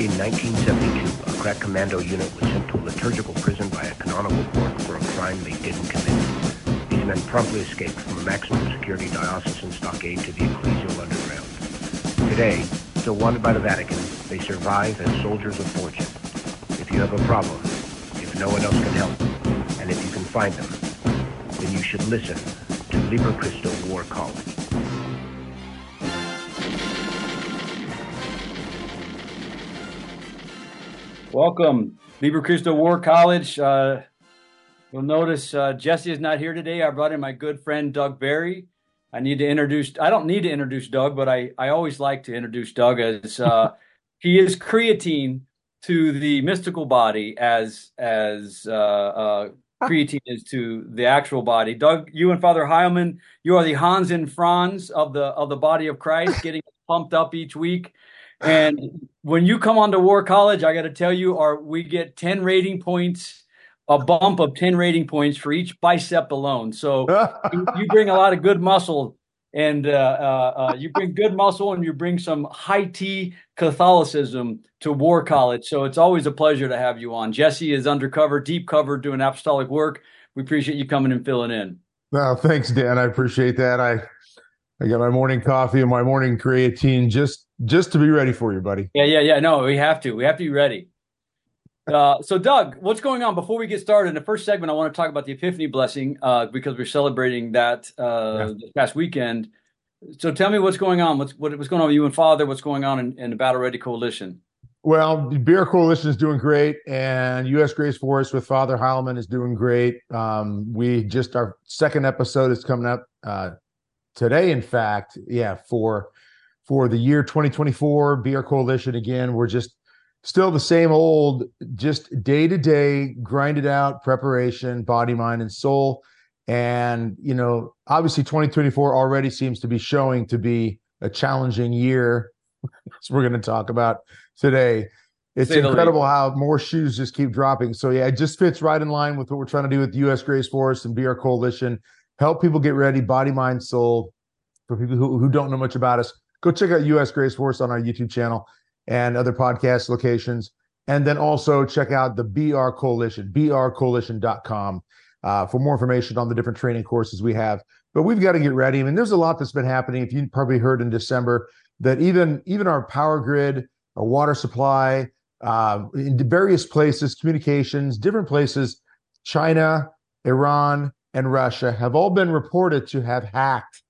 In 1972, a crack commando unit was sent to a liturgical prison by a canonical court for a crime they didn't commit. These men promptly escaped from a maximum security diocesan stockade to the ecclesial underground. Today, still wanted by the Vatican, they survive as soldiers of fortune. If you have a problem, if no one else can help, and if you can find them, then you should listen to Liber Christo War College. Welcome, Liber Christo War College. Uh, you'll notice uh, Jesse is not here today. I brought in my good friend Doug Barry. I need to introduce. I don't need to introduce Doug, but I I always like to introduce Doug as uh, he is creatine to the mystical body as as uh, uh, creatine is to the actual body. Doug, you and Father Heilman, you are the Hans and Franz of the of the body of Christ, getting pumped up each week. And when you come onto War College, I got to tell you, our we get ten rating points, a bump of ten rating points for each bicep alone. So you, you bring a lot of good muscle, and uh, uh, uh, you bring good muscle, and you bring some high tea Catholicism to War College. So it's always a pleasure to have you on. Jesse is undercover, deep cover, doing apostolic work. We appreciate you coming and filling in. No, thanks, Dan. I appreciate that. I I got my morning coffee and my morning creatine just just to be ready for you, buddy. Yeah, yeah, yeah. No, we have to. We have to be ready. Uh, so, Doug, what's going on? Before we get started, in the first segment, I want to talk about the Epiphany blessing uh, because we're celebrating that uh, yeah. this past weekend. So, tell me what's going on. What's what, what's going on with you and Father? What's going on in, in the Battle Ready Coalition? Well, the BR Coalition is doing great, and U.S. Grace Force with Father Heilman is doing great. Um, we just our second episode is coming up uh, today. In fact, yeah, for for the year 2024 BR Coalition again, we're just still the same old, just day to day, grinded out preparation, body, mind, and soul. And you know, obviously, 2024 already seems to be showing to be a challenging year. as we're going to talk about today. It's incredible how more shoes just keep dropping. So yeah, it just fits right in line with what we're trying to do with U.S. Grace Force and BR Coalition help people get ready, body, mind, soul. For people who, who don't know much about us, go check out US Grace Force on our YouTube channel and other podcast locations. And then also check out the BR Coalition, brcoalition.com uh, for more information on the different training courses we have. But we've got to get ready. I mean, there's a lot that's been happening. If you probably heard in December that even even our power grid, our water supply, uh, in various places, communications, different places, China, Iran, and Russia have all been reported to have hacked,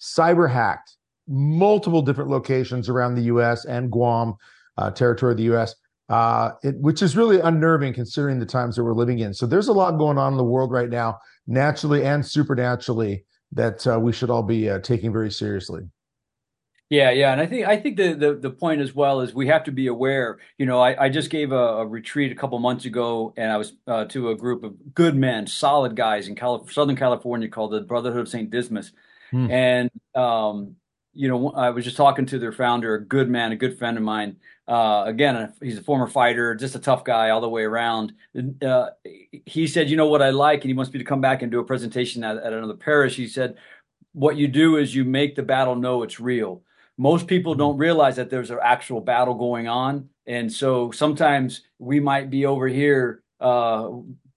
cyber hacked multiple different locations around the US and Guam, uh, territory of the US, uh, it, which is really unnerving considering the times that we're living in. So there's a lot going on in the world right now, naturally and supernaturally, that uh, we should all be uh, taking very seriously. Yeah, yeah, and I think I think the, the the point as well is we have to be aware. You know, I, I just gave a, a retreat a couple months ago, and I was uh, to a group of good men, solid guys in Cali- Southern California called the Brotherhood of Saint Dismas, hmm. and um, you know, I was just talking to their founder, a good man, a good friend of mine. Uh, again, he's a former fighter, just a tough guy all the way around. Uh, he said, "You know what I like," and he wants me to come back and do a presentation at, at another parish. He said, "What you do is you make the battle know it's real." most people mm-hmm. don't realize that there's an actual battle going on and so sometimes we might be over here uh,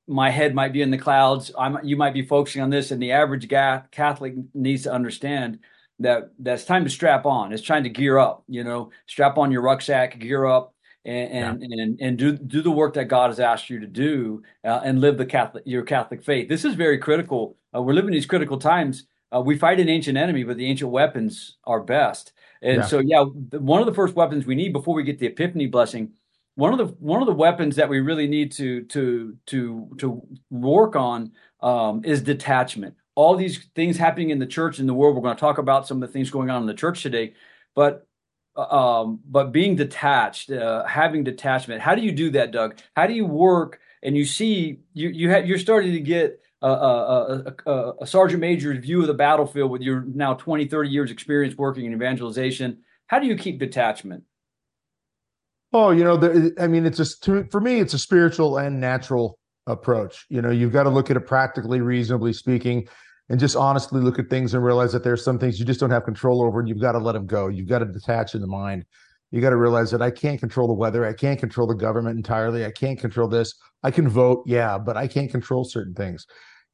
my head might be in the clouds I'm, you might be focusing on this and the average catholic needs to understand that that's time to strap on it's time to gear up you know strap on your rucksack gear up and and, yeah. and, and do do the work that God has asked you to do, uh, and live the Catholic your Catholic faith. This is very critical. Uh, we're living these critical times. Uh, we fight an ancient enemy, but the ancient weapons are best. And yeah. so, yeah, one of the first weapons we need before we get the Epiphany blessing, one of the one of the weapons that we really need to to to to work on um, is detachment. All these things happening in the church in the world. We're going to talk about some of the things going on in the church today, but uh, um, but being detached, uh, having detachment. How do you do that, Doug? How do you work? And you see, you you have you're starting to get a, a, sergeant major's view of the battlefield with your now 20, 30 years experience working in evangelization. How do you keep detachment? Oh, you know, the, I mean, it's just for me, it's a spiritual and natural approach. You know, you've got to look at it practically, reasonably speaking, and just honestly look at things and realize that there's some things you just don't have control over, and you've got to let them go. You've got to detach in the mind. you got to realize that I can't control the weather. I can't control the government entirely. I can't control this. I can vote, yeah, but I can't control certain things.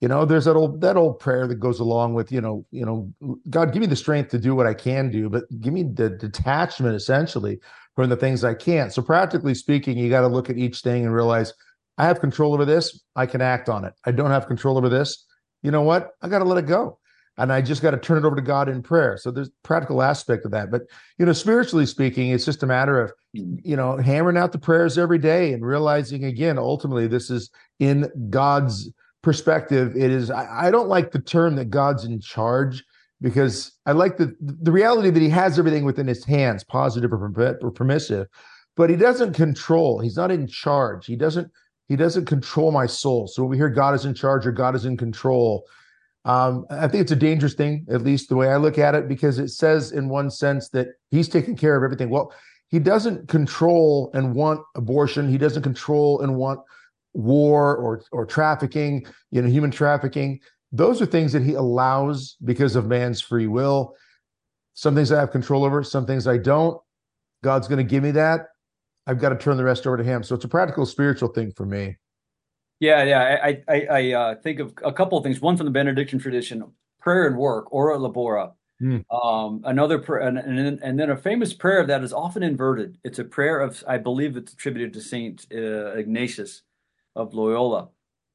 You know, there's that old that old prayer that goes along with, you know, you know, God, give me the strength to do what I can do, but give me the detachment essentially from the things I can't. So practically speaking, you got to look at each thing and realize I have control over this. I can act on it. I don't have control over this. You know what? I got to let it go and I just got to turn it over to God in prayer. So there's practical aspect of that. But you know, spiritually speaking, it's just a matter of mm. you know hammering out the prayers every day and realizing again, ultimately, this is in God's perspective. It is. I, I don't like the term that God's in charge because I like the the reality that He has everything within His hands, positive or permissive, but He doesn't control. He's not in charge. He doesn't. He doesn't control my soul. So when we hear God is in charge or God is in control, um, I think it's a dangerous thing, at least the way I look at it, because it says in one sense that he's taking care of everything. Well, he doesn't control and want abortion. He doesn't control and want war or or trafficking, you know, human trafficking. Those are things that he allows because of man's free will. Some things I have control over, some things I don't. God's going to give me that. I've got to turn the rest over to him. So it's a practical spiritual thing for me. Yeah, yeah. I I, I uh, think of a couple of things. One from the Benedictine tradition: prayer and work, ora labora. Mm. Um, another prayer, and, and, and then a famous prayer that is often inverted. It's a prayer of, I believe, it's attributed to Saint uh, Ignatius of Loyola.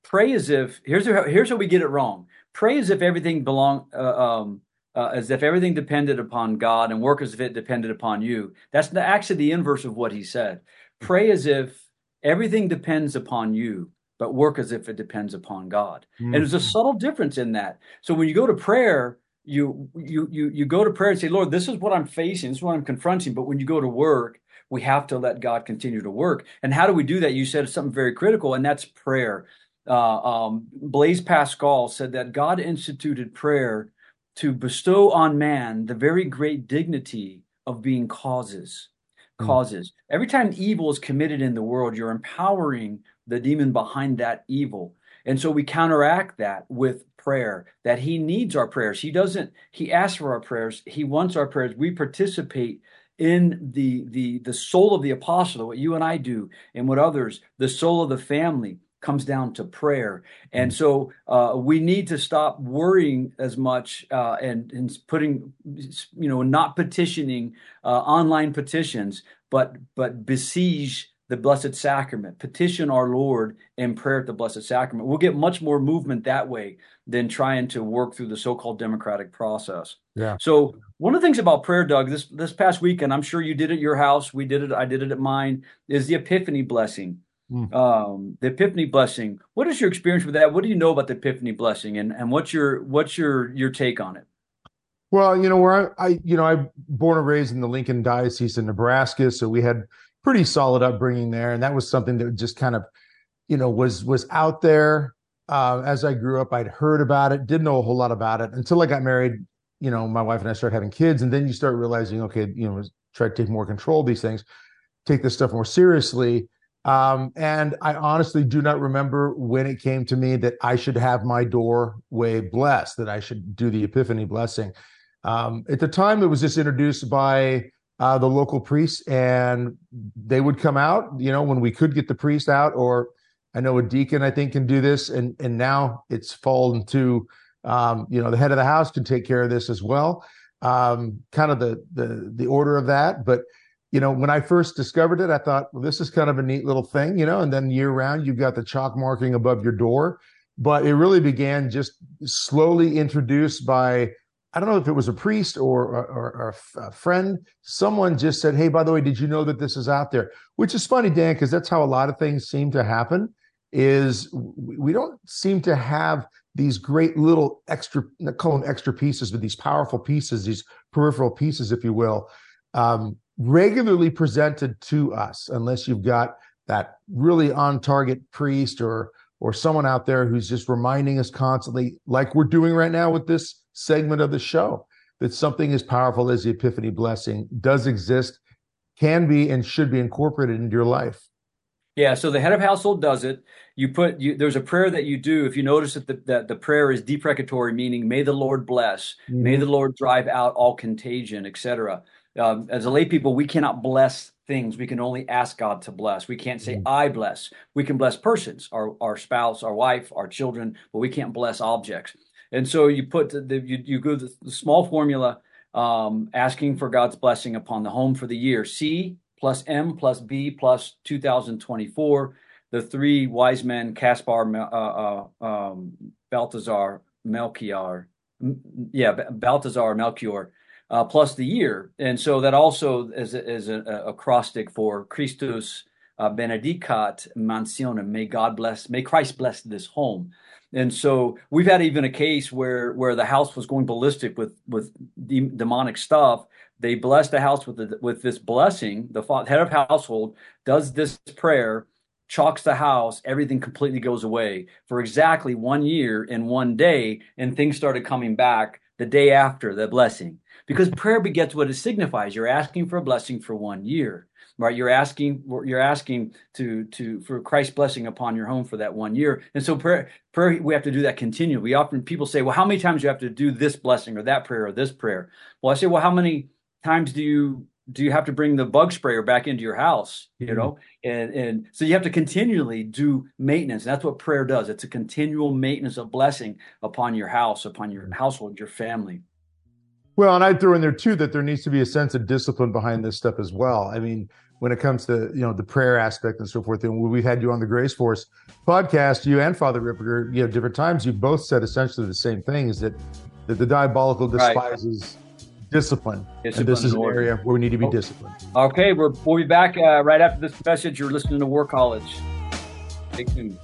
Pray as if here's how, here's how we get it wrong. Pray as if everything belong, uh, um, uh, as if everything depended upon God, and work as if it depended upon you. That's the, actually the inverse of what he said. Pray as if everything depends upon you but work as if it depends upon God. Mm-hmm. And there's a subtle difference in that. So when you go to prayer, you you you you go to prayer and say, Lord, this is what I'm facing, this is what I'm confronting. But when you go to work, we have to let God continue to work. And how do we do that? You said something very critical, and that's prayer. Uh, um, Blaise Pascal said that God instituted prayer to bestow on man the very great dignity of being causes. Hmm. Causes. Mm. Every time evil is committed in the world, you're empowering the demon behind that evil. And so we counteract that with prayer, that he needs our prayers. He doesn't, he asks for our prayers. He wants our prayers. We participate in the the the soul of the apostle, what you and I do, and what others, the soul of the family comes down to prayer. And so uh, we need to stop worrying as much uh, and, and putting, you know, not petitioning uh, online petitions, but but besiege the Blessed Sacrament, petition our Lord in prayer at the Blessed Sacrament. We'll get much more movement that way than trying to work through the so-called democratic process. Yeah. So one of the things about prayer, Doug, this this past weekend, I'm sure you did it at your house. We did it. I did it at mine. Is the Epiphany blessing. Mm. Um, the Epiphany blessing. What is your experience with that? What do you know about the Epiphany blessing, and and what's your what's your your take on it? Well, you know where I, I you know I'm born and raised in the Lincoln Diocese in Nebraska, so we had pretty solid upbringing there, and that was something that just kind of, you know, was was out there. Uh, as I grew up, I'd heard about it, didn't know a whole lot about it until I got married. You know, my wife and I started having kids, and then you start realizing, okay, you know, try to take more control of these things, take this stuff more seriously. Um, and I honestly do not remember when it came to me that I should have my doorway blessed, that I should do the Epiphany blessing. Um, at the time, it was just introduced by uh, the local priests, and they would come out. You know, when we could get the priest out, or I know a deacon I think can do this, and and now it's fallen to um, you know the head of the house can take care of this as well. Um, kind of the the the order of that, but you know when I first discovered it, I thought, well, this is kind of a neat little thing, you know. And then year round, you've got the chalk marking above your door, but it really began just slowly introduced by I don't know if it was a priest or, or, or, a friend. Someone just said, "Hey, by the way, did you know that this is out there?" Which is funny, Dan, because that's how a lot of things seem to happen. Is we don't seem to have these great little extra, call them extra pieces, but these powerful pieces, these peripheral pieces, if you will, um, regularly presented to us, unless you've got that really on target priest or or someone out there who's just reminding us constantly, like we're doing right now with this segment of the show that something as powerful as the epiphany blessing does exist, can be, and should be incorporated into your life. Yeah, so the head of household does it. You put you, there's a prayer that you do. If you notice that the, that the prayer is deprecatory, meaning "May the Lord bless," mm-hmm. "May the Lord drive out all contagion," etc. um, as a lay people, we cannot bless things. We can only ask God to bless. We can't say, mm-hmm. I bless. We can bless persons, our, our spouse, our wife, our children, but we can't bless objects. And so you put the, you, you go the, the small formula, um, asking for God's blessing upon the home for the year. C plus M plus B plus 2024. The three wise men, Caspar, uh, uh, um, Balthazar, Melchior, yeah, Balthazar, Melchior, uh, plus the year. And so that also is, is a, a acrostic for Christus uh, benedicat mansionem. May God bless, may Christ bless this home. And so we've had even a case where where the house was going ballistic with with de- demonic stuff. They blessed the house with the, with this blessing. The head of household does this prayer, chalks the house, everything completely goes away for exactly one year and one day, and things started coming back the day after the blessing. Because prayer begets what it signifies. You're asking for a blessing for one year right? You're asking you're asking to to for christ's blessing upon your home for that one year. And so prayer prayer we have to do that continually. We often people say well how many times do you have to do this blessing or that prayer or this prayer? Well i say well how many times do you do you have to bring the bug sprayer back into your house? You mm-hmm. know? And and so you have to continually do maintenance. That's what prayer does. It's a continual maintenance of blessing upon your house upon your household your family well and i'd throw in there too that there needs to be a sense of discipline behind this stuff as well i mean when it comes to you know the prayer aspect and so forth. And we've had you on the Grace Force podcast, you and Father Ripperger, you know, different times. You both said essentially the same thing: is that that the diabolical despises right. discipline, discipline, and this is an area where we need to be disciplined. Okay, we're, we'll be back uh, right after this message. You're listening to War College. Stay tuned.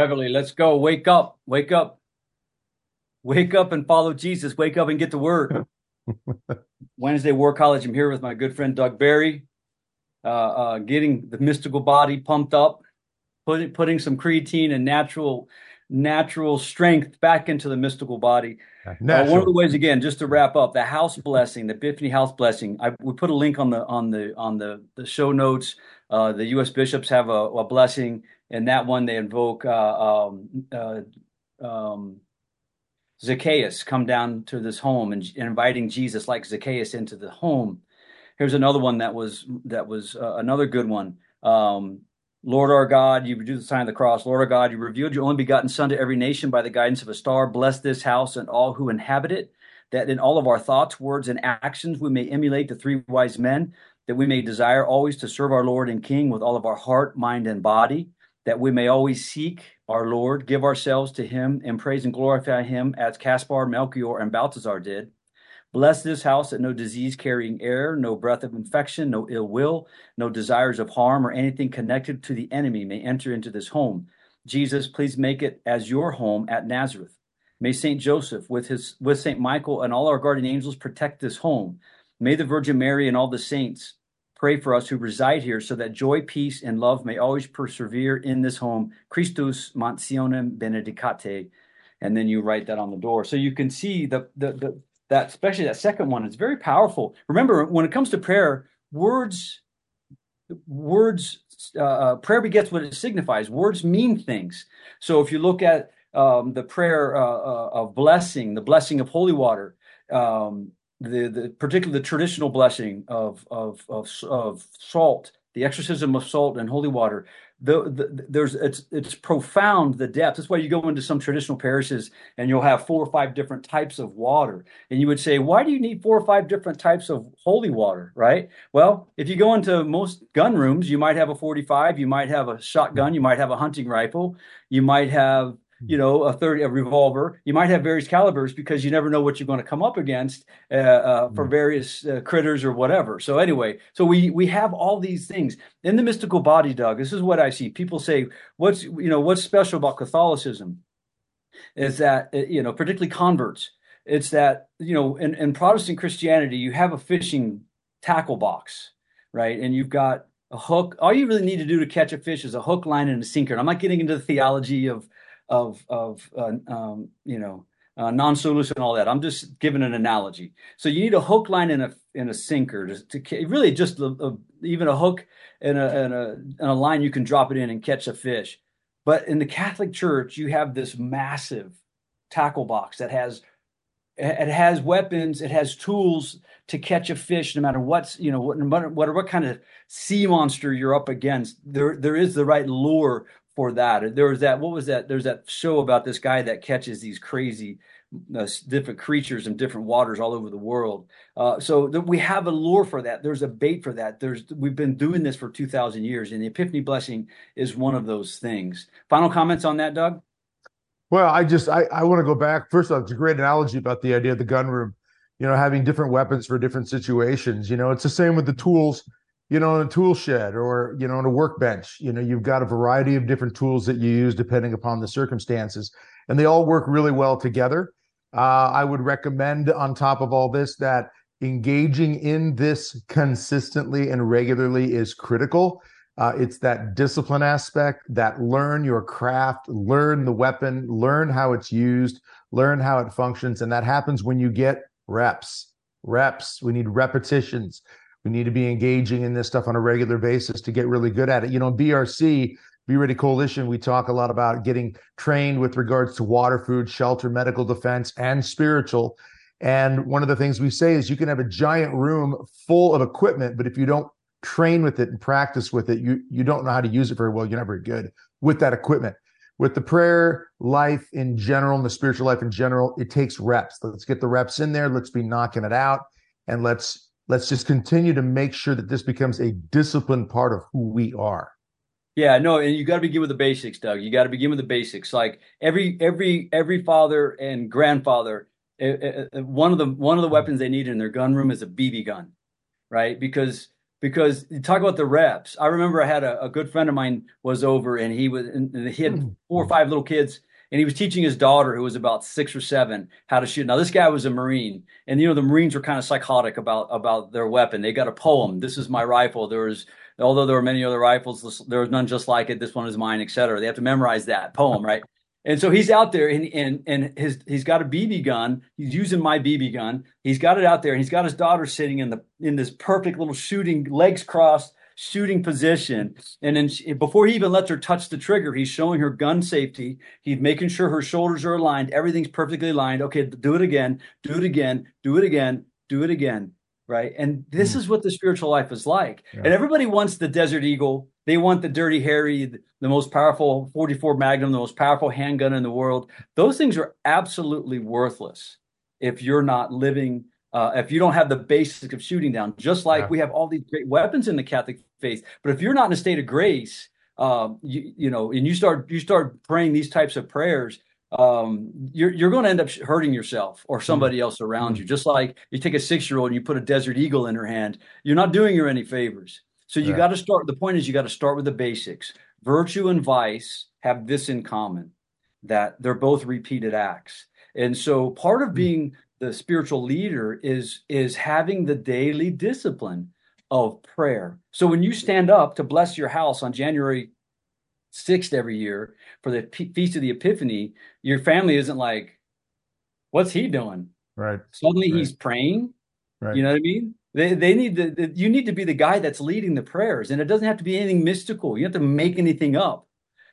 Beverly, let's go. Wake up. Wake up. Wake up and follow Jesus. Wake up and get to work. Wednesday War College. I'm here with my good friend Doug Barry, uh, uh, getting the mystical body pumped up, putting putting some creatine and natural natural strength back into the mystical body. Uh, one of the ways, again, just to wrap up, the house blessing, the Epiphany house blessing. I we put a link on the on the on the the show notes. Uh, the U.S. bishops have a, a blessing in that one they invoke uh, um, uh, um, Zacchaeus come down to this home and, and, inviting Jesus like Zacchaeus into the home. Here's another one that was that was uh, another good one. Um, Lord our God, you do the sign of the cross. Lord our God, you revealed your only begotten Son to every nation by the guidance of a star. Bless this house and all who inhabit it, that in all of our thoughts, words, and actions we may emulate the three wise men, that we may desire always to serve our Lord and King with all of our heart, mind, and body that we may always seek our Lord, give ourselves to him, and praise and glorify him as Caspar, Melchior, and Balthazar did. Bless this house that no disease carrying air, no breath of infection, no ill will, no desires of harm, or anything connected to the enemy may enter into this home. Jesus, please make it as your home at Nazareth. May Saint Joseph, with his with Saint Michael and all our guardian angels, protect this home. May the Virgin Mary and all the saints Pray for us who reside here so that joy, peace, and love may always persevere in this home. Christus mansionem benedicate. And then you write that on the door. So you can see the, the, the that, especially that second one, is very powerful. Remember, when it comes to prayer, words, words, uh, uh, prayer begets what it signifies. Words mean things. So if you look at um, the prayer uh, uh, of blessing, the blessing of holy water, um, the, the particularly the traditional blessing of, of of of salt, the exorcism of salt and holy water. The, the, there's it's it's profound the depth. That's why you go into some traditional parishes and you'll have four or five different types of water, and you would say, why do you need four or five different types of holy water? Right? Well, if you go into most gun rooms, you might have a 45, you might have a shotgun, you might have a hunting rifle, you might have you know, a 30, a revolver. You might have various calibers because you never know what you're going to come up against uh, uh, for mm. various uh, critters or whatever. So anyway, so we we have all these things in the mystical body, Doug. This is what I see. People say, "What's you know what's special about Catholicism?" Is that uh, you know, particularly converts it's that you know in, in Protestant Christianity you have a fishing tackle box, right? And you've got a hook. All you really need to do to catch a fish is a hook, line, and a sinker. And I'm not getting into the theology of of of uh, um, you know uh, non-solution all that. I'm just giving an analogy. So you need a hook, line, and a and a sinker to, to really just a, a, even a hook and a, and a and a line you can drop it in and catch a fish. But in the Catholic Church, you have this massive tackle box that has it has weapons, it has tools to catch a fish, no matter what's you know what what what kind of sea monster you're up against. There there is the right lure for that. There was that what was that? There's that show about this guy that catches these crazy uh, different creatures in different waters all over the world. Uh, so th- we have a lure for that. There's a bait for that. There's we've been doing this for two thousand years, and the Epiphany blessing is one of those things. Final comments on that, Doug? Well, I just I, I want to go back. First off, it's a great analogy about the idea of the gun room. You know, having different weapons for different situations. You know, it's the same with the tools. You know, in a tool shed or you know, in a workbench. You know, you've got a variety of different tools that you use depending upon the circumstances, and they all work really well together. Uh, I would recommend, on top of all this, that engaging in this consistently and regularly is critical. Uh, it's that discipline aspect that learn your craft, learn the weapon, learn how it's used, learn how it functions. And that happens when you get reps. Reps. We need repetitions. We need to be engaging in this stuff on a regular basis to get really good at it. You know, BRC, Be Ready Coalition, we talk a lot about getting trained with regards to water, food, shelter, medical defense, and spiritual. And one of the things we say is you can have a giant room full of equipment, but if you don't train with it and practice with it, you you don't know how to use it very well. You're not very good with that equipment. With the prayer life in general and the spiritual life in general, it takes reps. Let's get the reps in there. Let's be knocking it out, and let's let's just continue to make sure that this becomes a disciplined part of who we are. Yeah, no, and you got to begin with the basics, Doug. You got to begin with the basics. Like every every every father and grandfather, uh, uh, one of the one of the weapons they need in their gun room is a BB gun, right? Because because you talk about the reps. I remember I had a, a good friend of mine was over and he was and he had hmm. four or five little kids and he was teaching his daughter who was about six or seven how to shoot. Now this guy was a Marine and you know the Marines were kind of psychotic about about their weapon. They got a poem. This is my rifle. There was although there were many other rifles, there was none just like it. This one is mine, etc. They have to memorize that poem, right? And so he's out there and and and his he's got a BB gun. He's using my BB gun. He's got it out there and he's got his daughter sitting in the in this perfect little shooting legs crossed shooting position. And then she, before he even lets her touch the trigger, he's showing her gun safety. He's making sure her shoulders are aligned. Everything's perfectly aligned. Okay, do it again. Do it again. Do it again. Do it again. Right. And this mm. is what the spiritual life is like. Yeah. And everybody wants the Desert Eagle they want the Dirty Harry, the most powerful 44 Magnum, the most powerful handgun in the world. Those things are absolutely worthless if you're not living, uh, if you don't have the basics of shooting down. Just like yeah. we have all these great weapons in the Catholic faith, but if you're not in a state of grace, um, you, you know, and you start you start praying these types of prayers, um, you're you're going to end up hurting yourself or somebody mm-hmm. else around mm-hmm. you. Just like you take a six year old and you put a Desert Eagle in her hand, you're not doing her any favors. So you got to start. The point is, you got to start with the basics. Virtue and vice have this in common that they're both repeated acts. And so part of hmm. being the spiritual leader is is having the daily discipline of prayer. So when you stand up to bless your house on January 6th every year for the P- feast of the Epiphany, your family isn't like, "What's he doing?" Right. Suddenly right. he's praying. Right. You know what I mean? They they need to you need to be the guy that's leading the prayers, and it doesn't have to be anything mystical. You have to make anything up.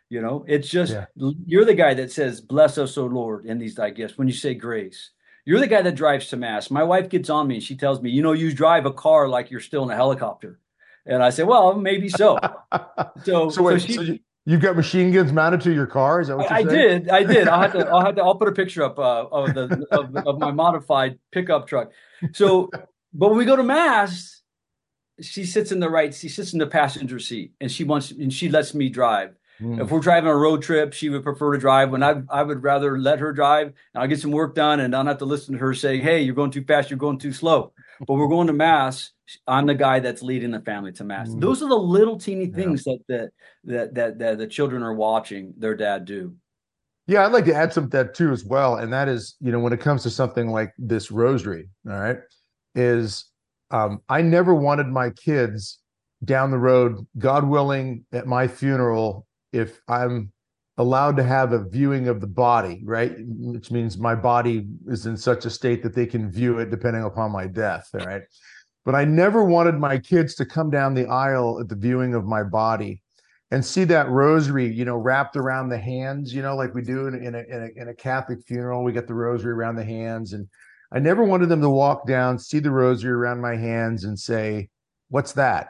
You know, it's just yeah. you're the guy that says, "Bless us, O Lord," in these thy gifts. When you say grace, you're the guy that drives to mass. My wife gets on me and she tells me, "You know, you drive a car like you're still in a helicopter," and I say, "Well, maybe so." so, so, wait, so, she, so you, You've got machine guns mounted to your car. Is that what you I, I did? I did. I'll have to. I'll have to. I'll put a picture up uh, of the of, of, my modified pickup truck. So but when we go to mass, she sits in the right. She sits in the passenger seat, and she wants and she lets me drive. Mm. If we're driving a road trip, she would prefer to drive. When I I would rather let her drive, and I'll get some work done, and I don't have to listen to her say, "Hey, you're going too fast. You're going too slow." But we're going to mass. I'm the guy that's leading the family to mass. Mm. Those are the little teeny things yeah. that, that that that that the children are watching their dad do. Yeah, I'd like to add something to that too as well, and that is, you know, when it comes to something like this rosary, all right, is um, I never wanted my kids down the road, God willing, at my funeral, if I'm allowed to have a viewing of the body, right, which means my body is in such a state that they can view it depending upon my death, all right. But I never wanted my kids to come down the aisle at the viewing of my body and see that rosary, you know, wrapped around the hands, you know, like we do in, in, a, in, a, in a Catholic funeral. We get the rosary around the hands. And I never wanted them to walk down, see the rosary around my hands and say, what's that?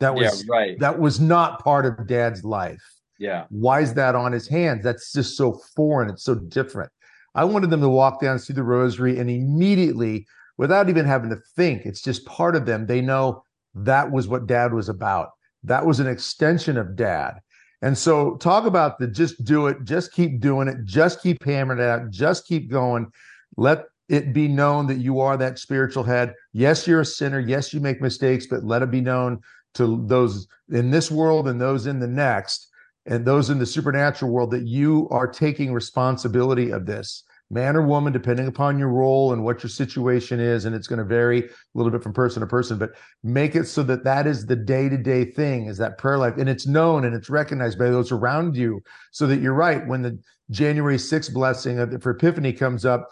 That was yeah, right. That was not part of dad's life. Yeah. Why is that on his hands? That's just so foreign. It's so different. I wanted them to walk down, see the rosary, and immediately, without even having to think, it's just part of them. They know that was what dad was about that was an extension of dad. And so talk about the just do it, just keep doing it, just keep hammering it out, just keep going. Let it be known that you are that spiritual head. Yes, you're a sinner. Yes, you make mistakes, but let it be known to those in this world and those in the next and those in the supernatural world that you are taking responsibility of this man or woman, depending upon your role and what your situation is. And it's going to vary a little bit from person to person, but make it so that that is the day to day thing is that prayer life. And it's known and it's recognized by those around you so that you're right. When the January 6th blessing for Epiphany comes up,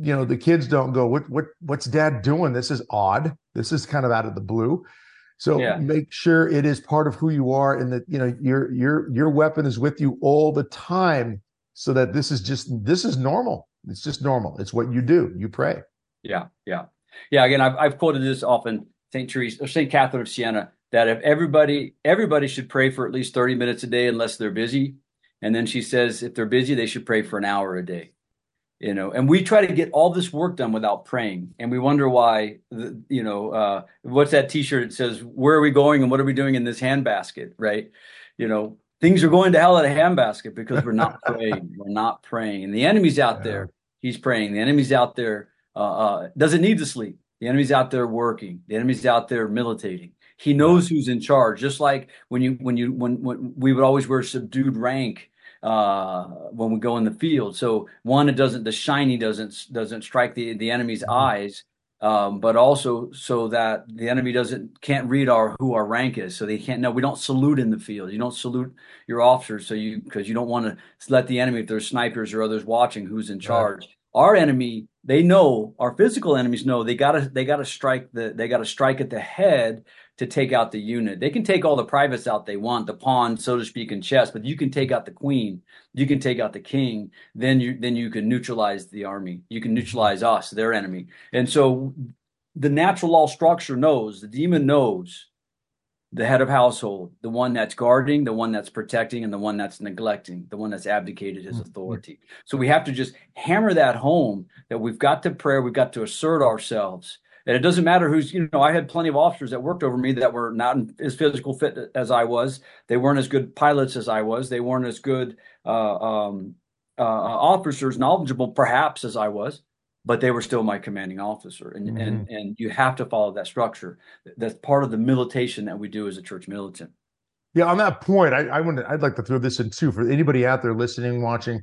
you know, the kids don't go, what, what, what's dad doing? This is odd. This is kind of out of the blue. So yeah. make sure it is part of who you are and that, you know, your, your, your weapon is with you all the time so that this is just, this is normal it's just normal. It's what you do. You pray. Yeah, yeah, yeah. Again, I've I've quoted this often, Saint Teresa or Saint Catherine of Siena, that if everybody everybody should pray for at least thirty minutes a day unless they're busy, and then she says if they're busy they should pray for an hour a day. You know, and we try to get all this work done without praying, and we wonder why. The, you know, uh, what's that T-shirt? It says, "Where are we going and what are we doing in this handbasket?" Right? You know, things are going to hell at a handbasket because we're not praying. we're not praying. And the enemy's out yeah. there. He's praying. The enemy's out there. Uh, uh, doesn't need to sleep. The enemy's out there working. The enemy's out there militating. He knows who's in charge. Just like when you when you when, when we would always wear subdued rank uh, when we go in the field. So one, it doesn't the shiny doesn't doesn't strike the the enemy's eyes, um, but also so that the enemy doesn't can't read our who our rank is, so they can't know. We don't salute in the field. You don't salute your officers, so you because you don't want to let the enemy, if there's snipers or others watching, who's in charge. Right. Our enemy, they know our physical enemies know they gotta they gotta strike the they gotta strike at the head to take out the unit. They can take all the privates out they want, the pawn, so to speak, in chess, but you can take out the queen, you can take out the king, then you then you can neutralize the army. You can neutralize us, their enemy. And so the natural law structure knows, the demon knows the head of household, the one that's guarding, the one that's protecting, and the one that's neglecting, the one that's abdicated his mm-hmm. authority. So we have to just hammer that home that we've got to pray, we've got to assert ourselves and it doesn't matter who's, you know, I had plenty of officers that worked over me that were not as physical fit as I was. They weren't as good pilots as I was. They weren't as good uh, um, uh, officers, knowledgeable perhaps as I was, but they were still my commanding officer. And, mm-hmm. and, and you have to follow that structure. That's part of the militation that we do as a church militant. Yeah, on that point, I, I want to, I'd like to throw this in too for anybody out there listening, watching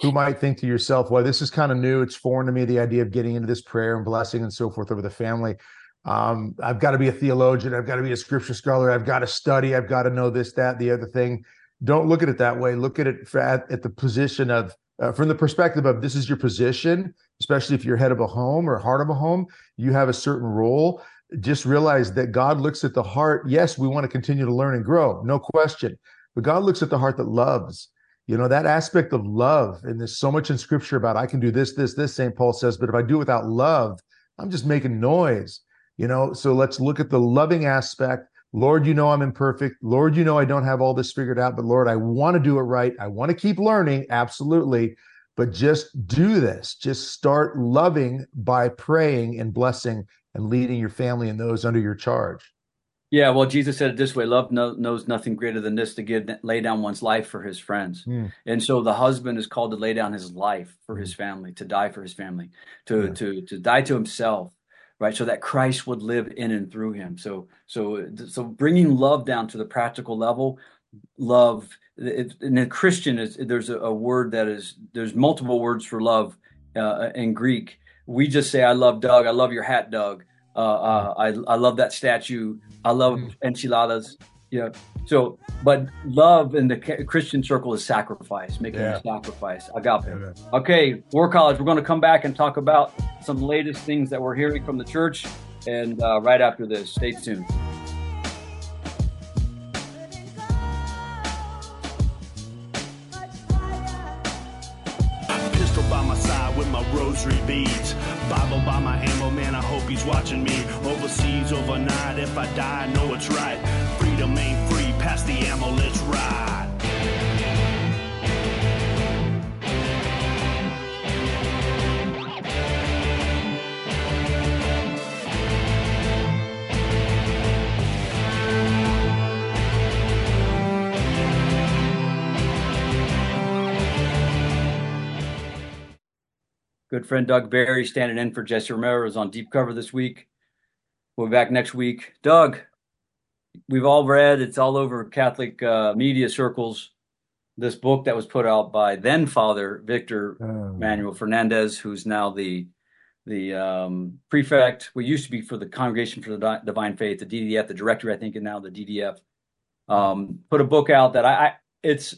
who might think to yourself, well, this is kind of new. It's foreign to me, the idea of getting into this prayer and blessing and so forth over the family. Um, I've got to be a theologian. I've got to be a scripture scholar. I've got to study. I've got to know this, that, the other thing. Don't look at it that way. Look at it at, at the position of, uh, from the perspective of this is your position, especially if you're head of a home or heart of a home, you have a certain role. Just realize that God looks at the heart. Yes, we want to continue to learn and grow, no question. But God looks at the heart that loves you know that aspect of love and there's so much in scripture about i can do this this this st paul says but if i do it without love i'm just making noise. You know so let's look at the loving aspect. Lord you know i'm imperfect. Lord you know i don't have all this figured out but lord i want to do it right. I want to keep learning absolutely but just do this. Just start loving by praying and blessing and leading your family and those under your charge yeah, well, Jesus said it this way: "Love no, knows nothing greater than this to give, lay down one's life for his friends." Mm. And so, the husband is called to lay down his life for his hmm. family, to die for his family, to yeah. to to die to himself, right? So that Christ would live in and through him. So, so, so bringing love down to the practical level, love it, in a Christian, is there's a, a, word that is there's multiple words for love uh, in Greek. We just say, "I love Doug. I love your hat, Doug. Uh, uh, I I love that statue. I love mm. enchiladas." Yeah. So, but love in the Christian circle is sacrifice, making yeah. a sacrifice. Agape. Yeah. Okay, War College. We're going to come back and talk about some latest things that we're hearing from the church, and uh, right after this, stay tuned. Rosary beads. Bible by my ammo, man, I hope he's watching me. Overseas, overnight, if I die, I know it's right. Freedom ain't free, pass the ammo, let's ride. Good friend Doug Barry standing in for Jesse Romero is on deep cover this week. We'll be back next week. Doug, we've all read, it's all over Catholic uh, media circles, this book that was put out by then Father Victor oh. Manuel Fernandez, who's now the the um, prefect. We used to be for the Congregation for the Divine Faith, the DDF, the director, I think, and now the DDF. Um, put a book out that I, I it's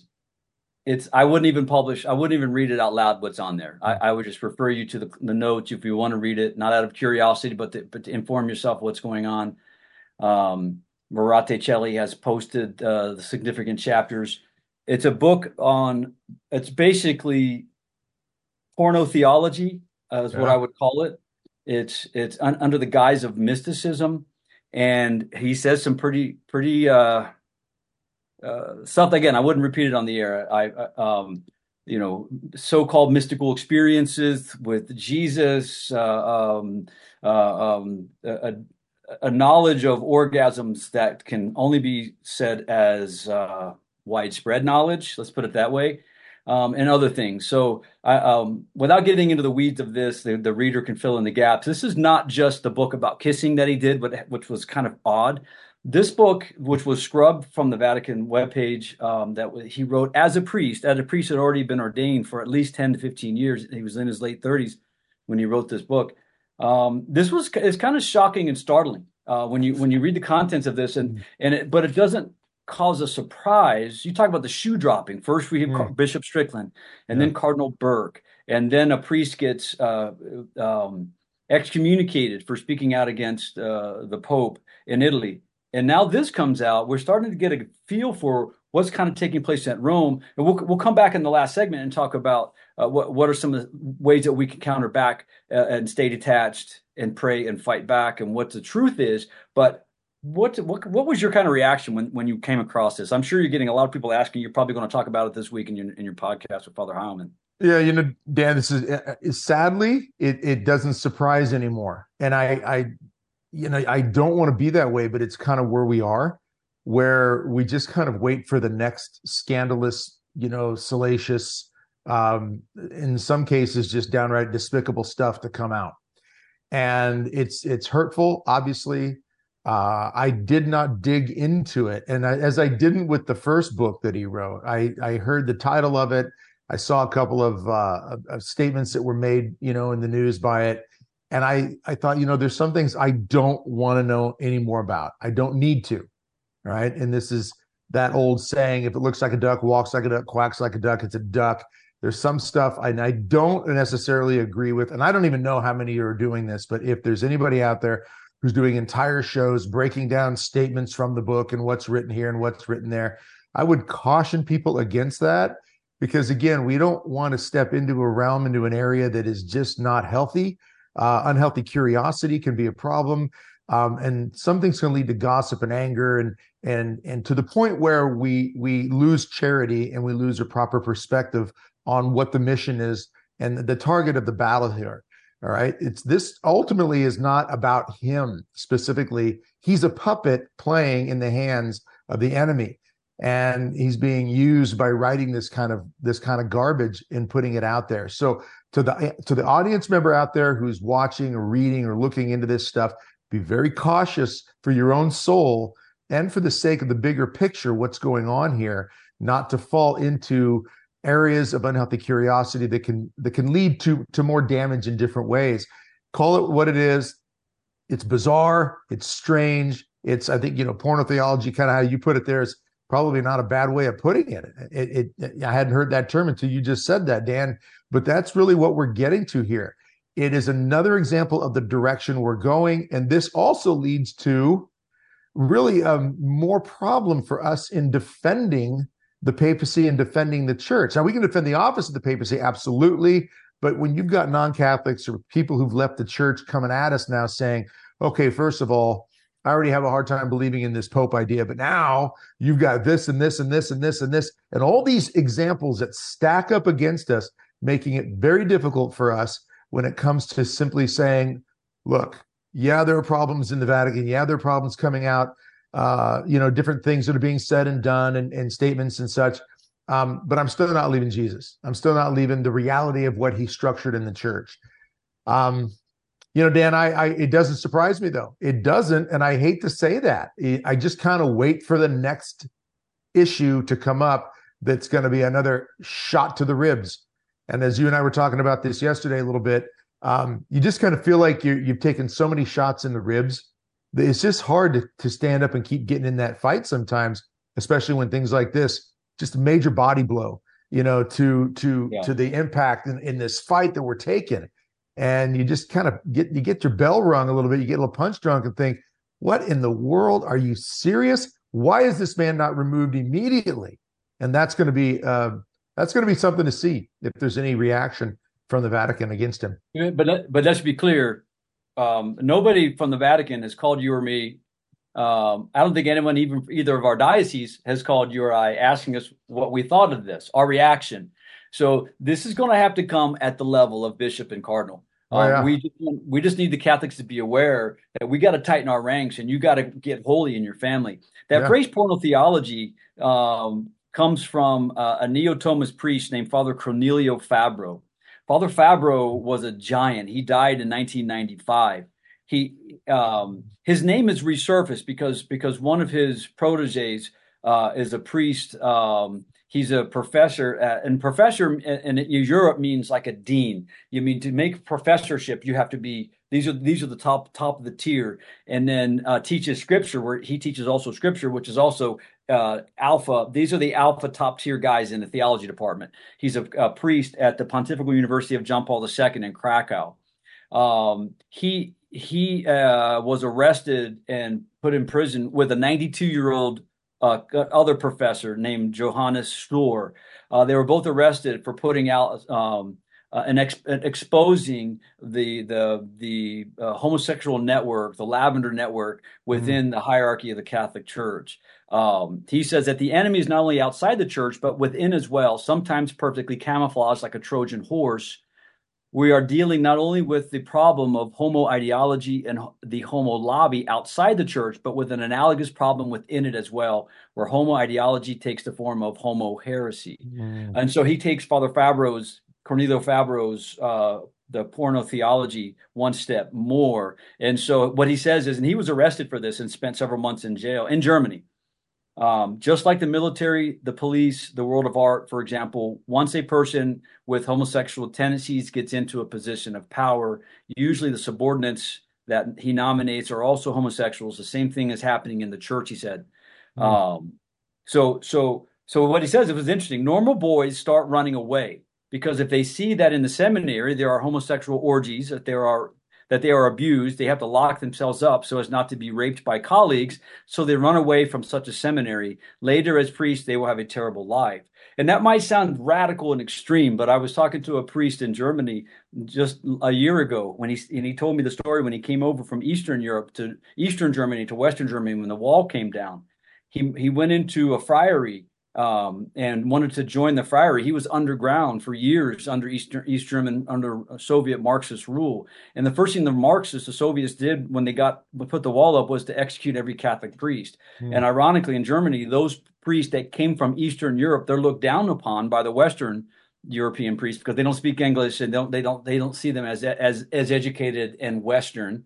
it's I wouldn't even publish. I wouldn't even read it out loud. What's on there? I, I would just refer you to the, the, notes if you want to read it, not out of curiosity, but to, but to inform yourself what's going on. Um, Rorate Caeli has posted uh, the significant chapters. It's a book on. It's basically porno theology, uh, is yeah. what I would call it. It's it's un, under the guise of mysticism, and he says some pretty pretty. Uh, uh, stuff again i wouldn't repeat it on the air. I, um, you know so-called mystical experiences with jesus uh, um, uh, um, a, a, knowledge of orgasms that can only be said as uh, widespread knowledge let's put it that way um, and other things. So um, without getting into the weeds of this the, the reader can fill in the gaps. This is not just the book about kissing that he did but which was kind of odd this book, which was scrubbed from the Vatican webpage, um, that he wrote as a priest, as a priest had already been ordained for at least 10 to 15 years. He was in his late 30s when he wrote this book. Um, this was it's kind of shocking and startling uh, when you when you read the contents of this, and and it, but it doesn't cause a surprise. You talk about the shoe dropping. First, we have mm. Bishop Strickland, and yeah. then Cardinal Burke, and then a priest gets uh, um, excommunicated for speaking out against uh, the Pope in Italy. And now this comes out. We're starting to get a feel for what's kind of taking place at Rome. And we'll, we'll come back in the last segment and talk about uh, what, what are some of the ways that we can counter back uh, and stay detached and pray and fight back and what the truth is. But what, what what was your kind of reaction when, when you came across this? I'm sure you're getting a lot of people asking. You're probably going to talk about it this week in your in your podcast with Father Heilman. Yeah, you know, Dan, this is, uh, sadly it it doesn't surprise anymore, and I I you know, I don't want to be that way, but it's kind of where we are, where we just kind of wait for the next scandalous, you know, salacious, um, in some cases, just downright despicable stuff to come out. And it's it's hurtful, obviously. Uh, I did not dig into it, and I, as I didn't with the first book that he wrote, I I heard the title of it. I saw a couple of, uh, of statements that were made, you know, in the news by it, and I I thought, you know, there's some things I don't want to know any more about. I don't need to. Right. And this is that old saying, if it looks like a duck, walks like a duck, quacks like a duck, it's a duck. There's some stuff I, I don't necessarily agree with. And I don't even know how many are doing this, but if there's anybody out there who's doing entire shows breaking down statements from the book and what's written here and what's written there, I would caution people against that because again, we don't want to step into a realm, into an area that is just not healthy uh, unhealthy curiosity can be a problem. Um, and something's going to lead to gossip and anger and and and to the point where we we lose charity and we lose a proper perspective on what the mission is and the target of the battle here. All right? It's this ultimately is not about him specifically. He's a puppet playing in the hands of the enemy. And he's being used by writing this kind of this kind of garbage and putting it out there. So to the to the audience member out there who's watching or reading or looking into this stuff be very cautious for your own soul and for the sake of the bigger picture what's going on here not to fall into areas of unhealthy curiosity that can that can lead to to more damage in different ways. Call it what it is. It's bizarre. It's strange. It's I think you know porno theology, kind of how you put it there, is probably not a bad way of putting it. It, it. I hadn't heard that term until you just said that, Dan. But that's really what we're getting to here. It is another example of the direction we're going, and this also leads to really a more problem for us in defending the papacy and defending the church. Now, we can defend the office of the papacy, absolutely. But when you've got non Catholics or people who've left the church coming at us now saying, okay, first of all, I already have a hard time believing in this Pope idea, but now you've got this and this and this and this and this, and all these examples that stack up against us, making it very difficult for us when it comes to simply saying, look, yeah, there are problems in the Vatican. Yeah, there are problems coming out uh, you know, different things that are being said and done and, and statements and such. Um, but I'm still not leaving Jesus. I'm still not leaving the reality of what he structured in the church. Um, you know, Dan, I, I it doesn't surprise me though. It doesn't, and I hate to say that. I just kind of wait for the next issue to come up that's going to be another shot to the ribs. And as you and I were talking about this yesterday a little bit, um, you just kind of feel like you you've taken so many shots in the ribs it's just hard to, to stand up and keep getting in that fight sometimes, especially when things like this, just a major body blow, you know, to to yeah. to the impact in, in this fight that we're taking. And you just kind of get you get your bell rung a little bit, you get a little punch drunk and think, what in the world? Are you serious? Why is this man not removed immediately? And that's going to be uh, that's going to be something to see if there's any reaction from the Vatican against him. But but let's be clear, um, nobody from the Vatican has called you or me. Um, I don't think anyone, even either of our dioceses, has called you or I asking us what we thought of this, our reaction. So this is going to have to come at the level of bishop and cardinal. Oh, um, yeah. we just, we just need the Catholics to be aware that we got to tighten our ranks, and you got to get holy in your family. That yeah. phrase porno theology um, comes from uh, a Neo Thomas priest named Father Cornelio Fabro. Father Fabro was a giant. He died in 1995. He um, his name is resurfaced because because one of his proteges uh, is a priest. Um, he's a professor, uh, and professor in, in, Europe means like a dean. You mean to make professorship, you have to be these are these are the top top of the tier, and then uh, teaches scripture where he teaches also scripture, which is also uh, alpha. These are the alpha top tier guys in the theology department. He's a, a priest at the Pontifical University of John Paul II in Krakow. Um, he he uh, was arrested and put in prison with a 92 year old uh, other professor named Johannes Stöhr. Uh, they were both arrested for putting out um, uh, and, ex- exposing the the the uh, homosexual network, the Lavender Network, within mm. the hierarchy of the Catholic Church. Um, he says that the enemy is not only outside the church, but within as well, sometimes perfectly camouflaged like a Trojan horse. We are dealing not only with the problem of homo ideology and the homo lobby outside the church, but with an analogous problem within it as well, where homo ideology takes the form of homo heresy. Mm. And so he takes Father Fabro's, Cornelio Fabro's uh, the porno theology one step more. And so what he says is, and he was arrested for this and spent several months in jail in Germany. Um, just like the military, the police, the world of art, for example, once a person with homosexual tendencies gets into a position of power, usually the subordinates that he nominates are also homosexuals. The same thing is happening in the church, he said. Mm. Um, so, so, so what he says, it was interesting. Normal boys start running away because if they see that in the seminary there are homosexual orgies, that there are that they are abused, they have to lock themselves up so as not to be raped by colleagues. So they run away from such a seminary. Later, as priests, they will have a terrible life. And that might sound radical and extreme, but I was talking to a priest in Germany just a year ago when he and he told me the story when he came over from Eastern Europe to Eastern Germany to Western Germany when the wall came down. He he went into a friary um, and wanted to join the friary. He was underground for years under East, East German, under Soviet Marxist rule. And the first thing the Marxists, the Soviets did when they got put the wall up was to execute every Catholic priest. Mm. And ironically, in Germany, those priests that came from Eastern Europe, they're looked down upon by the Western European priests because they don't speak English and they don't they don't they don't see them as as as educated and Western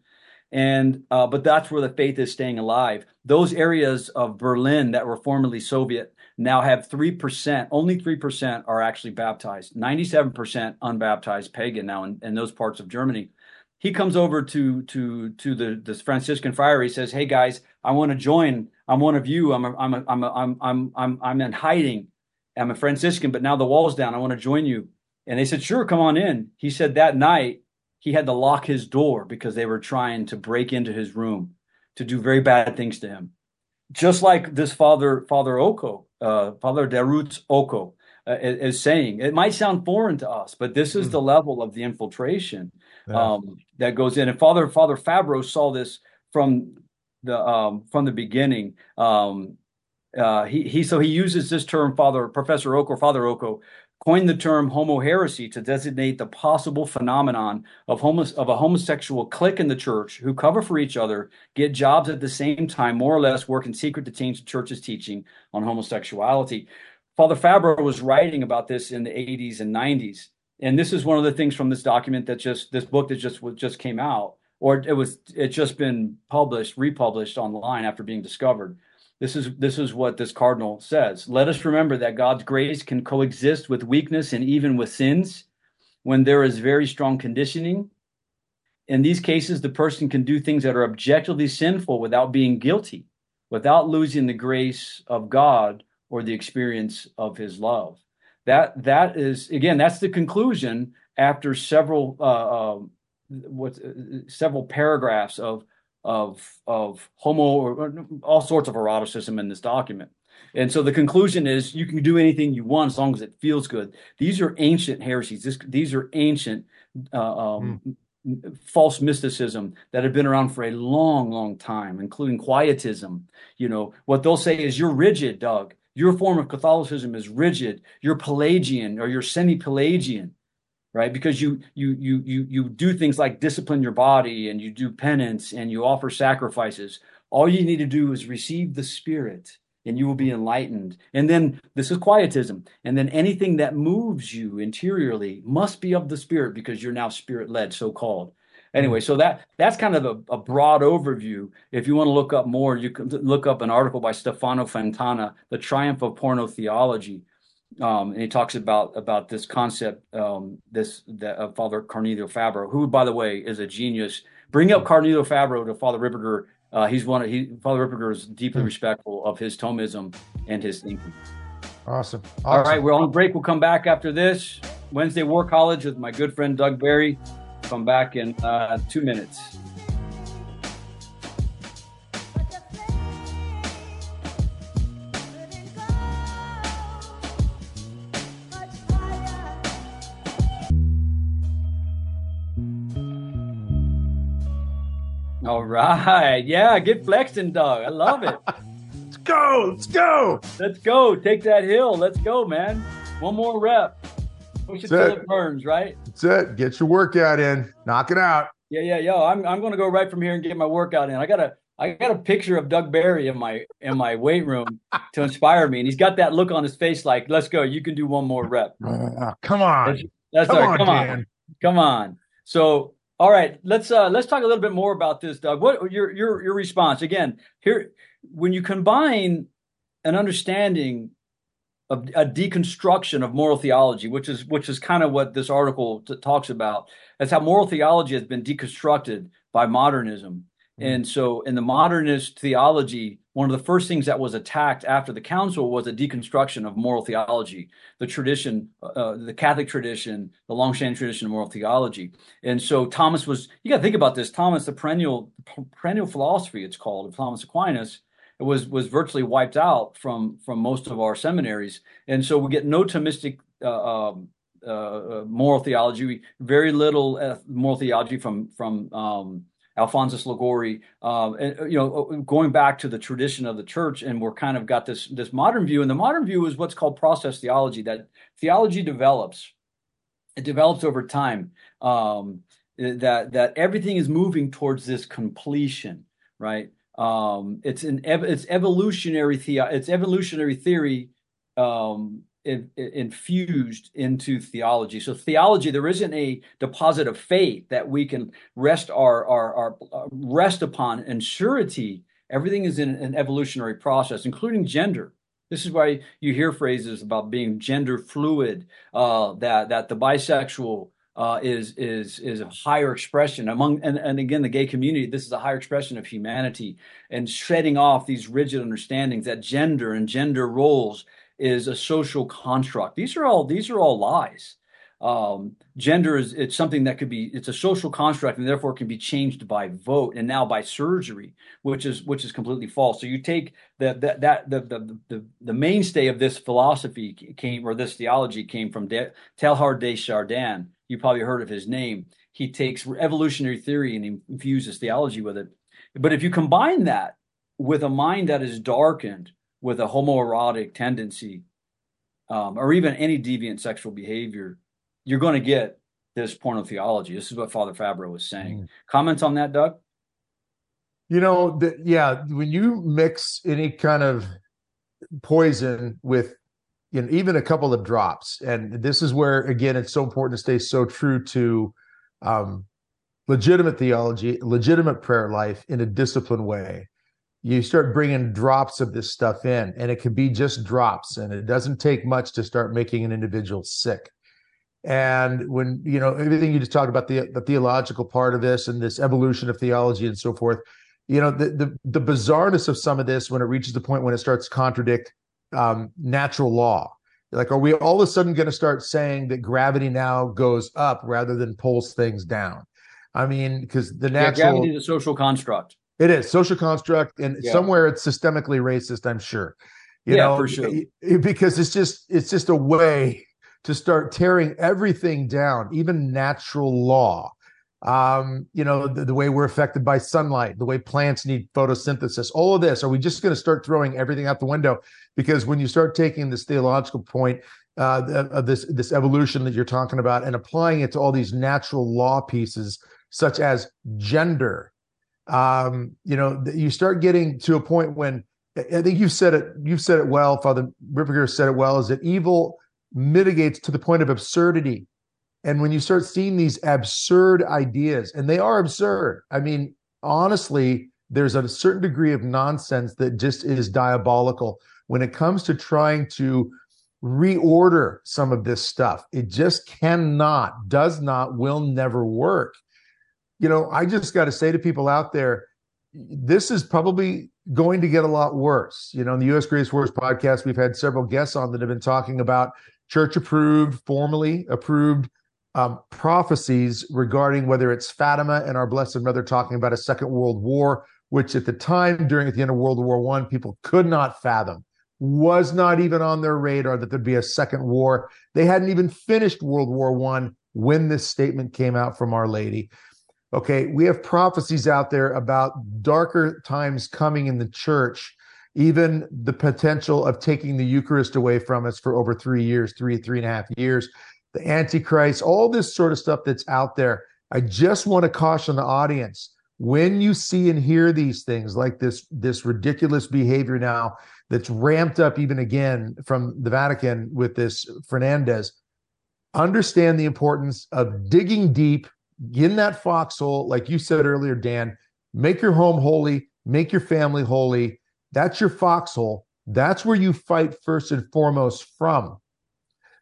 and uh, but that's where the faith is staying alive. Those areas of Berlin that were formerly Soviet now have 3%, only 3% are actually baptized, 97% unbaptized pagan now in, in those parts of Germany. He comes over to to to the this Franciscan friar. He says, "Hey guys, I want to join. I'm one of you. I'm a, I'm a, I'm a, I'm I'm I'm I'm in hiding. I'm a Franciscan, but now the wall's down. I want to join you." And they said, "Sure, come on in." He said that night he had to lock his door because they were trying to break into his room to do very bad things to him. Just like this father, Father Oko, uh, Father Dariusz Oko, uh, is, saying. It might sound foreign to us, but this is mm. the level of the infiltration yeah. um, that goes in. And Father Father Fabro saw this from the um, from the beginning. Um, uh, he he so he uses this term, Father Professor Oko, Father Oko, coined the term homo heresy to designate the possible phenomenon of, of a homosexual clique in the church who cover for each other, get jobs at the same time, more or less work in secret to change the church's teaching on homosexuality. Father Fabro was writing about this in the 80s and 90s. And this is one of the things from this document that just this book that just was just came out, or it was it just been published, republished online after being discovered. This is this is what this cardinal says. Let us remember that God's grace can coexist with weakness and even with sins when there is very strong conditioning. In these cases, the person can do things that are objectively sinful without being guilty, without losing the grace of God or the experience of his love. That that is again, that's the conclusion after several uh, uh, what uh, several paragraphs of of of homo or all sorts of eroticism in this document. And so the conclusion is you can do anything you want as long as it feels good. These are ancient heresies. This, these are ancient uh, um, mm. false mysticism that have been around for a long, long time, including quietism. You know what they'll say is you're rigid, Doug. Your form of Catholicism is rigid. You're Pelagian or you're semi-Pelagian right? Because you you you you you do things like discipline your body and you do penance and you offer sacrifices. All you need to do is receive the spirit and you will be enlightened. And then this is quietism and then anything that moves you interiorly must be of the spirit because you're now spirit led so called anyway mm. so that that's kind of a, a, broad overview. If you want to look up more you can look up an article by stefano fontana the triumph of porno theology um, and he talks about about this concept, um, this that of Father Cornelio Fabro, who, by the way, is a genius. Bring up Cornelio Fabro to Father Ripperger. Uh, he's one. Of, he Father Ripperger is deeply hmm. respectful of his Thomism and his thinking. Awesome. awesome. All right, we're on break. We'll come back after this Wednesday War College with my good friend Doug Barry. Come back in uh, two minutes. All right. Yeah, get flexing, dog. I love it. let's go. Let's go. Let's go. Take that hill. Let's go, man. One more rep. Push it till it. it burns, right? That's it. Get your workout in. Knock it out. Yeah, yeah, yo. I'm I'm gonna go right from here and get my workout in. I gotta I got a picture of Doug Barry in my in my weight room to inspire me, and he's got that look on his face like, "Let's go, you can do one more rep." Uh, come on, that's, that's come, on, come on, come on. So all right, let's uh, let's talk a little bit more about this, Doug. What your your your response again here when you combine an understanding of a deconstruction of moral theology, which is which is kind of what this article t- talks about. That's how moral theology has been deconstructed by modernism, mm-hmm. and so in the modernist theology, one of the first things that was attacked after the council was a deconstruction of moral theology, the tradition, uh, the Catholic tradition, the long-standing tradition of moral theology. And so Thomas was, you got to think about this. Thomas, the perennial perennial philosophy, it's called, of Thomas Aquinas, it was was virtually wiped out from from most of our seminaries. And so we get no Thomistic uh, um, uh, uh, moral theology, very little uh, moral theology from from um, Alphonsus Liguori, um, and you know, uh, going back to the tradition of the church, and we're kind of got this this modern view, and the modern view is what's called process theology. That theology develops, it develops over time. Um, that that everything is moving towards this completion, right? Um, it's an it's evolutionary the it's evolutionary theory um, in, in, infused into theology. So theology, there isn't a deposit of faith that we can rest our, our, our uh, rest upon and surety. Everything is in an evolutionary process, including gender. This is why you hear phrases about being gender fluid, uh, that that the bisexual uh, is is is a higher expression among and, and again the gay community. This is a higher expression of humanity and shedding off these rigid understandings that gender and gender roles is a social construct. These are all these are all lies. Um, gender is it's something that could be it's a social construct and therefore can be changed by vote and now by surgery which is which is completely false. So you take that that that the, the the the mainstay of this philosophy came or this theology came from de, Teilhard de Chardin. You probably heard of his name. He takes evolutionary theory and infuses theology with it. But if you combine that with a mind that is darkened with a homoerotic tendency um, or even any deviant sexual behavior you're going to get this porno theology. This is what Father Fabro was saying. Mm. Comments on that, Doug? You know, the, yeah, when you mix any kind of poison with you know, even a couple of drops, and this is where again it's so important to stay so true to um, legitimate theology, legitimate prayer life in a disciplined way. You start bringing drops of this stuff in, and it can be just drops, and it doesn't take much to start making an individual sick. And when you know everything you just talked about the the theological part of this and this evolution of theology and so forth, you know the the, the bizarreness of some of this when it reaches the point when it starts to contradict um, natural law. Like, are we all of a sudden going to start saying that gravity now goes up rather than pulls things down? I mean, because the natural yeah, gravity is a social construct. It is social construct, and yeah. somewhere it's systemically racist. I'm sure. You yeah, know, for sure. Because it's just it's just a way to start tearing everything down, even natural law. Um, you know, the, the, way we're affected by sunlight, the way plants need photosynthesis, all of this. Are we just going to start throwing everything out the window? Because when you start taking this theological point uh, of this this evolution that you're talking about and applying it to all these natural law pieces, such as gender, um, you know, you start getting to a point when I think you've said it. You've said it well, Father Ripperger said it well. Is that evil? mitigates to the point of absurdity. And when you start seeing these absurd ideas, and they are absurd, I mean, honestly, there's a certain degree of nonsense that just is diabolical when it comes to trying to reorder some of this stuff. It just cannot, does not, will never work. You know, I just got to say to people out there, this is probably going to get a lot worse. You know, in the U.S. Grace Force podcast, we've had several guests on that have been talking about church approved, formally approved um, prophecies regarding whether it's Fatima and our Blessed Mother talking about a second world war, which at the time during at the end of World War One, people could not fathom, was not even on their radar that there'd be a second war. They hadn't even finished World War One when this statement came out from Our Lady. Okay, we have prophecies out there about darker times coming in the church even the potential of taking the Eucharist away from us for over three years, three, three and a half years, the Antichrist, all this sort of stuff that's out there. I just want to caution the audience when you see and hear these things like this this ridiculous behavior now that's ramped up even again from the Vatican with this Fernandez understand the importance of digging deep in that foxhole like you said earlier Dan make your home holy make your family holy that's your foxhole. That's where you fight first and foremost from.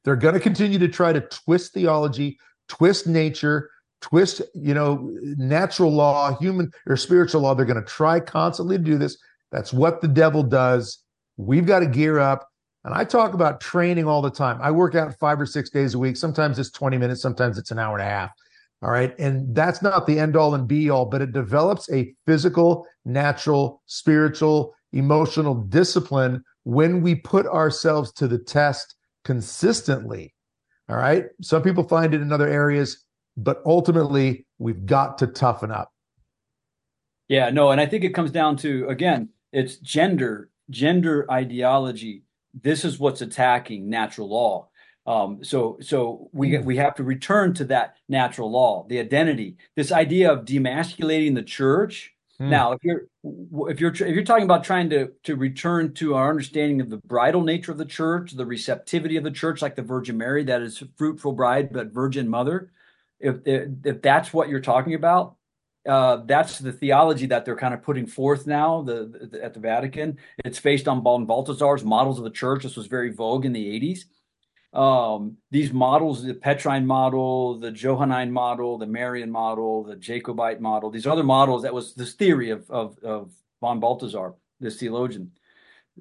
They're going to continue to try to twist theology, twist nature, twist, you know, natural law, human or spiritual law. They're going to try constantly to do this. That's what the devil does. We've got to gear up. And I talk about training all the time. I work out five or six days a week. Sometimes it's 20 minutes, sometimes it's an hour and a half. All right. And that's not the end all and be all, but it develops a physical, natural, spiritual, emotional discipline when we put ourselves to the test consistently. All right. Some people find it in other areas, but ultimately we've got to toughen up. Yeah, no, and I think it comes down to again, it's gender, gender ideology. This is what's attacking natural law. Um, so, so we mm. we have to return to that natural law, the identity. This idea of demasculating the church Hmm. Now, if you're if you're if you're talking about trying to to return to our understanding of the bridal nature of the church, the receptivity of the church, like the Virgin Mary, that is fruitful bride but virgin mother, if if that's what you're talking about, uh, that's the theology that they're kind of putting forth now the, the, at the Vatican. It's based on von Balthasar's models of the church. This was very vogue in the 80s. Um, these models, the Petrine model, the Johannine model, the Marian model, the Jacobite model, these other models, that was this theory of, of, of von Balthasar, this theologian.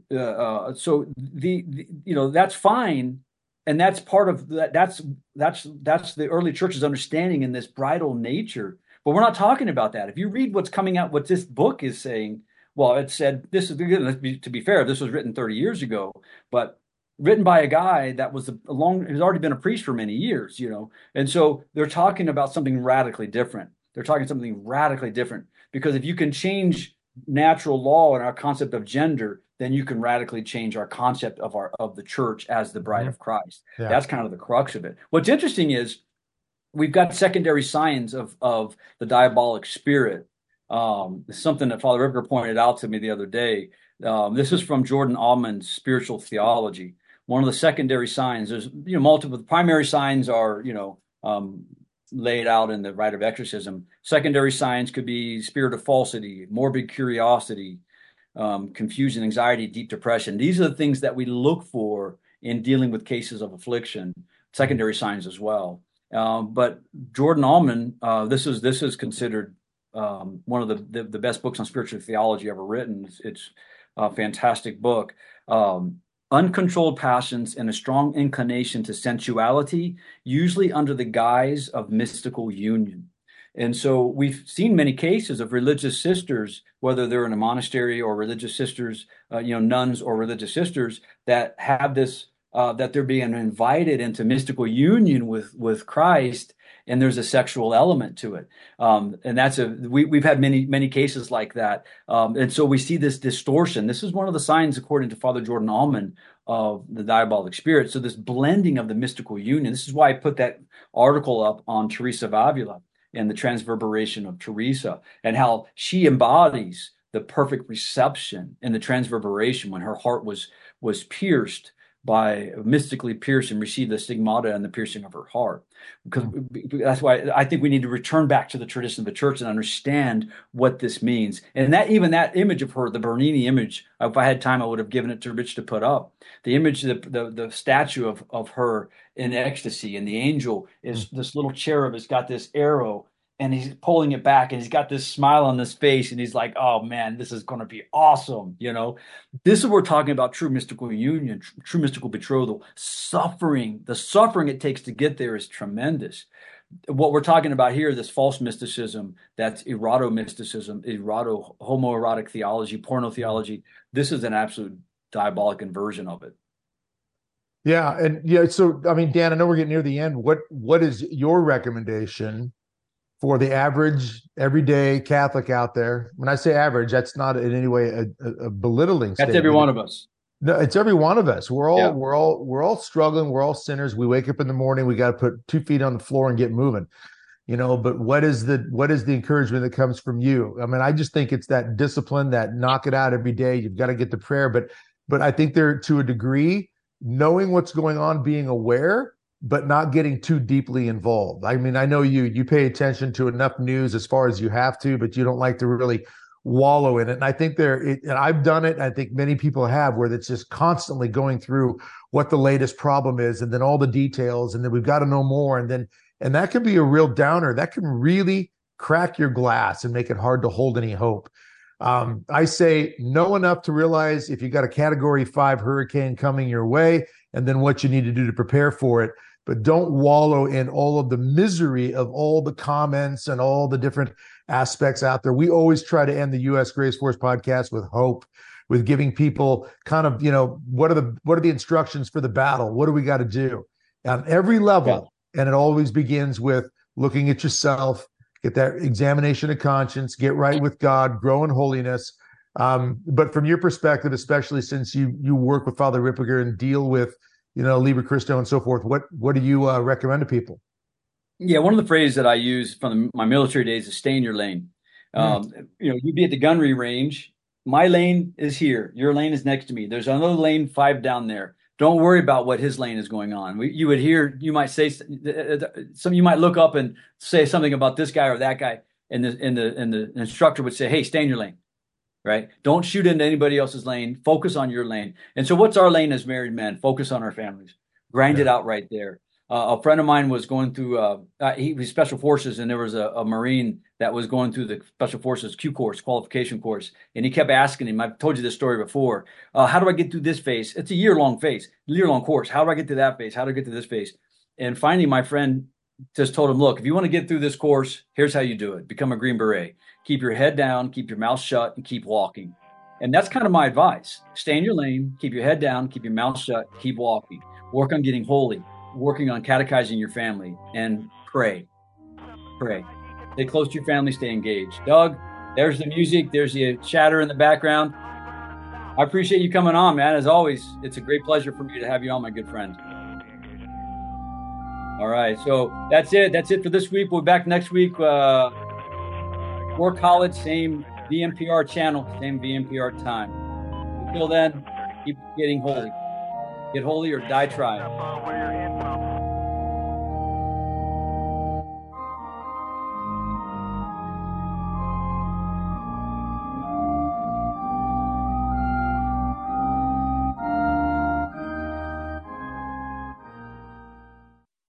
Uh, uh, so the, the, you know that's fine and that's part of that that's that's that's the early church's understanding in this bridal nature but we're not talking about that. If you read what's coming out, what this book is saying, well, it said this is to be fair, this was written 30 years ago, but written by a guy that was a long has already been a priest for many years, you know. And so they're talking about something radically different. They're talking something radically different because if you can change natural law and our concept of gender, then you can radically change our concept of our of the church as the bride mm-hmm. of Christ. Yeah. That's kind of the crux of it. What's interesting is we've got secondary signs of of the diabolic spirit. Um, something that Father Ripperger pointed out to me the other day. Um, this is from Jordan Aumann's Spiritual Theology. One of the secondary signs, there's you know multiple. The primary signs are you know um, laid out in the rite of exorcism. Secondary signs could be spirit of falsity, morbid curiosity, um, confusion, anxiety, deep depression. These are the things that we look for in dealing with cases of affliction. Secondary signs as well. Um, but Jordan Aumann, uh, this is this is considered um, one of the, the, the best books on spiritual theology ever written. It's, it's a fantastic book. Um, uncontrolled passions and a strong inclination to sensuality, usually under the guise of mystical union. And so we've seen many cases of religious sisters, whether they're in a monastery or religious sisters, uh, you know, nuns or religious sisters that have this uh, that they're being invited into mystical union with with Christ, and there's a sexual element to it, um, and that's a we, we've had many many cases like that, um, and so we see this distortion. This is one of the signs, according to Father Jordan Aumann, of the diabolic spirit. So this blending of the mystical union. This is why I put that article up on Teresa of Avila and the transverberation of Teresa, and how she embodies the perfect reception in the transverberation when her heart was was pierced by mystically pierced and received the stigmata and the piercing of her heart. Because mm-hmm. that's why I think we need to return back to the tradition of the church and understand what this means. And that even that image of her, the Bernini image, if I had time, I would have given it to Rich to put up. The image, the the, the statue of of her in ecstasy, and the angel is mm-hmm. this little cherub has got this arrow and he's pulling it back and he's got this smile on his face and he's like oh man this is going to be awesome you know? This is what we're talking about true mystical union tr- true mystical betrothal. Suffering the suffering it takes to get there is tremendous. What we're talking about here this false mysticism that's erotomysticism eroto homoerotic theology porno theology this is an absolute diabolic inversion of it. Yeah and yeah so i mean dan i know we're getting near the end. What what is your recommendation for the average everyday Catholic out there. When I say average, that's not in any way a, a, a belittling. That's statement. every one of us. No, it's every one of us. We're all yeah. we're all we're all struggling. We're all sinners. We wake up in the morning. We got to put two feet on the floor and get moving. You know, but what is the what is the encouragement that comes from you? I mean, I just think it's that discipline, that knock it out every day. You've got to get the prayer, but but I think there to a degree, knowing what's going on, being aware, but not getting too deeply involved. I mean, I know you you pay attention to enough news as far as you have to, but you don't like to really wallow in it. And I think there, it, and I've done it. I think many people have, where it's just constantly going through what the latest problem is, and then all the details, and then we've got to know more, and then and that can be a real downer. That can really crack your glass and make it hard to hold any hope. Um, I say know enough to realize if you got a Category Five hurricane coming your way, and then what you need to do to prepare for it but don't wallow in all of the misery of all the comments and all the different aspects out there. We always try to end the U.S. Grace Force podcast with hope, with giving people kind of, you know, what are the what are the instructions for the battle? What do we got to do on every level? Yeah. And it always begins with looking at yourself, get that examination of conscience, get right with God, grow in holiness. Um, but from your perspective, especially since you you work with Father Ripperger and deal with you know, Liber Christo and so forth. What what do you uh, recommend to people? Yeah, one of the phrases that I use from the, my military days is "stay in your lane." Mm. Um, you know, you'd be at the gunnery range. My lane is here. Your lane is next to me. There's another lane five down there. Don't worry about what his lane is going on. We, you would hear, you might say some, you might look up and say something about this guy or that guy, and the and the and the instructor would say, "Hey, stay in your lane." Right? Don't shoot into anybody else's lane. Focus on your lane. And so, what's our lane as married men? Focus on our families. Grind yeah. it out right there. Uh, a friend of mine was going through. Uh, uh, he was special forces, and there was a, a, marine that was going through the special forces Q course, qualification course, and he kept asking him. I've told you this story before. Uh, how do I get through this phase? It's a year long phase, year long course. How do I get to that phase? How do I get to this phase? And finally, my friend just told him, look, if you want to get through this course, here's how you do it. Become a Green Beret. Keep your head down, keep your mouth shut, and keep walking. And that's kind of my advice. Stay in your lane, keep your head down, keep your mouth shut, keep walking. Work on getting holy, working on catechizing your family, and pray. Pray. Stay close to your family, stay engaged. Doug, there's the music, there's the chatter in the background. I appreciate you coming on, man. As always, it's a great pleasure for me to have you on, my good friend. All right. So that's it. That's it for this week. We'll be back next week. Uh, War College, same VMPR channel, same VMPR time. Until then, keep getting holy. Get holy or die trying.